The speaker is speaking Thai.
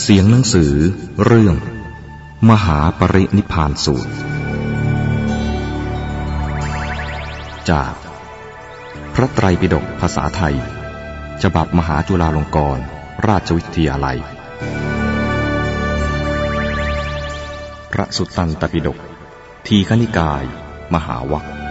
เสียงหนังสือเรื่อง มหาปรินิพานสูตร จาก พระไตรปิฎกภาษาไทย ฉบับมหาจุฬาลงกรณราชวิทยาลัย พระสุตตันตปิฎกทีฆนิกาย มหาวัค